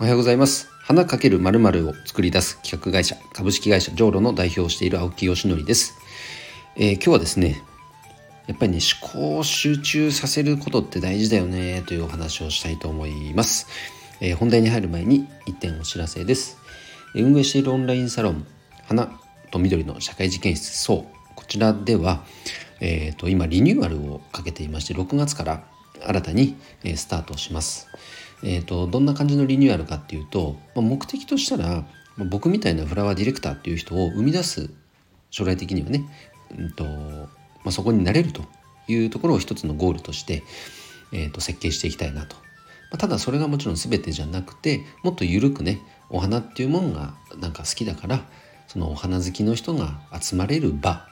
おはようございます。花かけるまるを作り出す企画会社株式会社ジョーロの代表をしている青木よしのりです、えー、今日はですねやっぱりね思考を集中させることって大事だよねというお話をしたいと思います、えー、本題に入る前に一点お知らせです。運営しているオンラインサロン花と緑の社会実験室そうこちらではえーと、今リニューアルをかけていまして6月から新たにスタートします。えーと、どんな感じのリニューアルかっていうと、まあ、目的としたらまあ僕みたいなフラワーディレクターっていう人を生み出す将来的にはね、うんとまあ、そこになれるというところを一つのゴールとして、えーと、設計していきたいなと。まあ、ただそれがもちろん全てじゃなくてもっと緩くねお花っていうものがなんか好きだからそのお花好きの人が集まれる場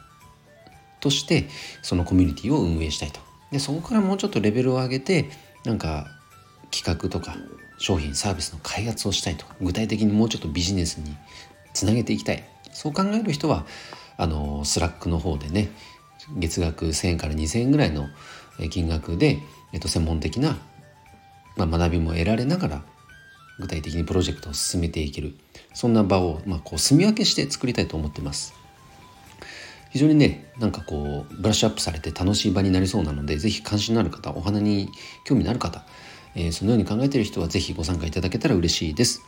としてそのコミュニティを運営したいとでそこからもうちょっとレベルを上げてなんか企画とか商品サービスの開発をしたいとか具体的にもうちょっとビジネスにつなげていきたいそう考える人はあの Slack の方でね月額1,000円から2,000円ぐらいの金額で、えっと、専門的な、まあ、学びも得られながら具体的にプロジェクトを進めていけるそんな場を、まあ、こう住み分けして作りたいと思ってます。非常にねなんかこうブラッシュアップされて楽しい場になりそうなので是非関心のある方お花に興味のある方、え、そのように考えている人は是非ご参加いただけたら嬉しいです、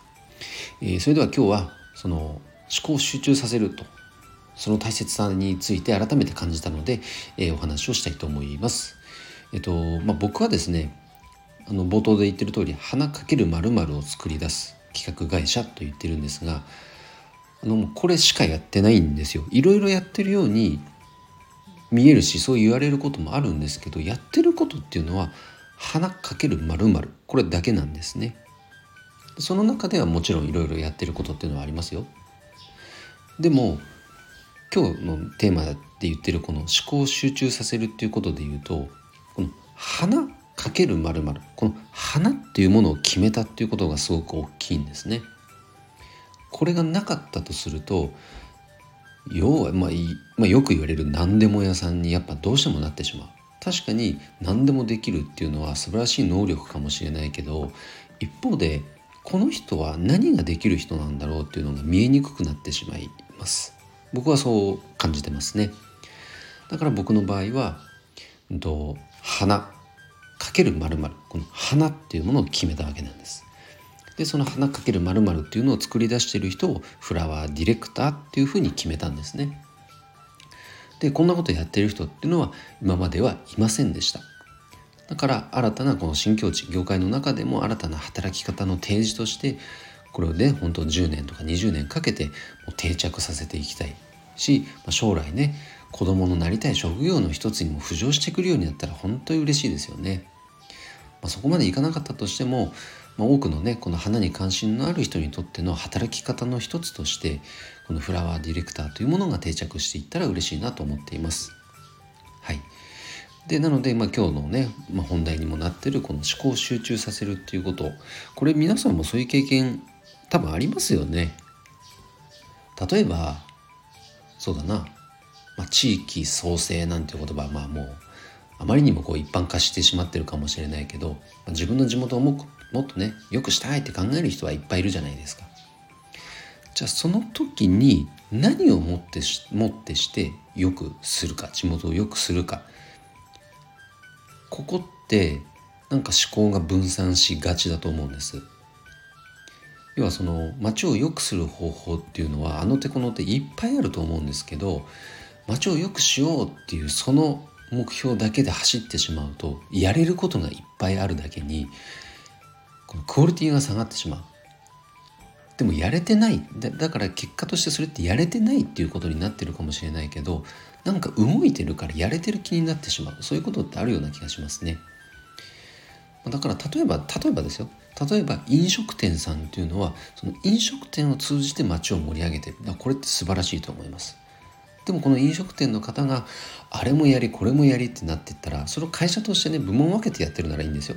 え、それでは今日はその思考を集中させるとその大切さについて改めて感じたので、え、お話をしたいと思います。えっとまあ、僕はですねあの冒頭で言ってる通り花かけるまるを作り出す企画会社と言ってるんですがあのこれしかやってないんですよ。いろいろやってるように見えるしそう言われることもあるんですけどやってることっていうのは花かけるまるこれだけなんですね。その中ではもちろんいろいろやってることっていうのはありますよ。でも今日のテーマで言ってるこの思考を集中させるっていうことで言うとこの花かけるまるこの花っていうものを決めたっていうことがすごく大きいんですね。これがなかったとすると要は、まあ、まあ、よく言われる何でも屋さんにやっぱどうしてもなってしまう。確かに何でもできるっていうのは素晴らしい能力かもしれないけど一方でこの人は何ができる人なんだろうっていうのが見えにくくなってしまいます。僕はそう感じてますね。だから僕の場合は、うんと、花。かけるまるこの花っていうものを決めたわけなんです。でその花かける〇〇っていうのを作り出している人をフラワーディレクターっていうふうに決めたんですね。でこんなことやってる人っていうのは今まではいませんでした。だから新たなこの新境地業界の中でも新たな働き方の提示としてこれをね本当10年とか20年かけてもう定着させていきたいし将来ね子供のなりたい職業の一つにも浮上してくるようになったら本当に嬉しいですよね。まあ、そこまでいかなかったとしてもまあ、多くのねこの花に関心のある人にとっての働き方の一つとしてこのフラワーディレクターというものが定着していったら嬉しいなと思っています。はい、でなので、まあ、今日のね、まあ、本題にもなってるこの思考を集中させるっていうことこれ皆さんもそういう経験多分ありますよね。例えばそうだな、まあ、地域創生なんていう言葉はまあもうあまりにもこう一般化してしまってるかもしれないけど、まあ、自分の地元をももっとね良くしたいって考える人はいっぱいいるじゃないですか。じゃあその時に何をもってしもってして良くするか地元を良くするかここってなんか思考が分散しがちだと思うんです。要はその街を良くする方法っていうのはあの手この手いっぱいあると思うんですけど街を良くしようっていうその目標だけで走ってしまうとやれることがいっぱいあるだけにこのクオリティが下がってしまう。でもやれてない。だから結果としてそれってやれてないっていうことになってるかもしれないけどなんか動いてるからやれてる気になってしまう。そういうことってあるような気がしますね。だから例えば例えばですよ。例えば飲食店さんっていうのはその飲食店を通じて街を盛り上げてる。これって素晴らしいと思います。でもこの飲食店の方があれもやりこれもやりってなってったらそれを会社としてね部門分けてやってるならいいんですよ。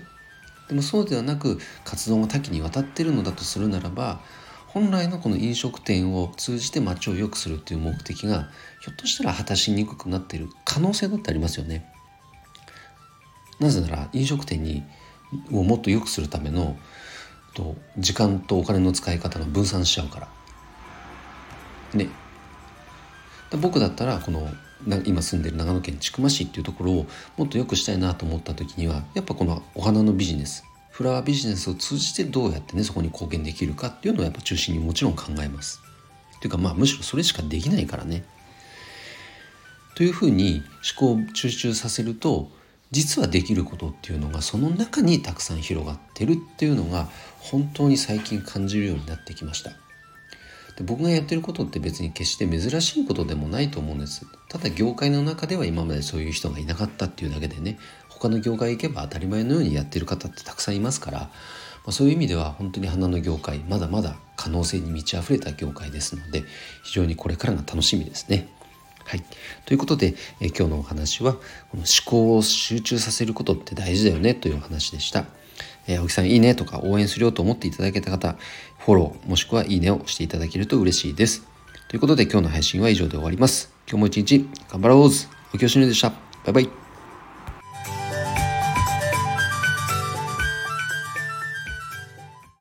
でもそうではなく活動が多岐にわたっているのだとするならば本来のこの飲食店を通じて街を良くするっていう目的がひょっとしたら果たしにくくなっている可能性だってありますよね。なぜなら飲食店にをもっと良くするためのと時間とお金の使い方の分散しちゃうからね僕だったらこの今住んでる長野県千曲市っていうところをもっと良くしたいなと思った時にはやっぱこのお花のビジネスフラワービジネスを通じてどうやってねそこに貢献できるかっていうのをやっぱ中心にもちろん考えます。というかまあむしろそれしかできないからね。というふうに思考を集中させると実はできることっていうのがその中にたくさん広がってるっていうのが本当に最近感じるようになってきました。で僕がやってることって別に決して珍しいことでもないと思うんですただ業界の中では今までそういう人がいなかったっていうだけでね他の業界行けば当たり前のようにやってる方ってたくさんいますから、まあ、そういう意味では本当に花の業界まだまだ可能性に満ち溢れた業界ですので非常にこれからが楽しみですね。はい。ということで、え今日のお話は、この思考を集中させることって大事だよねというお話でした。えー、青木さんいいねとか応援するよと思っていただけた方、フォローもしくはいいねをしていただけると嬉しいです。ということで今日の配信は以上で終わります。今日も一日頑張ろう青木よしのでした。バイバイ。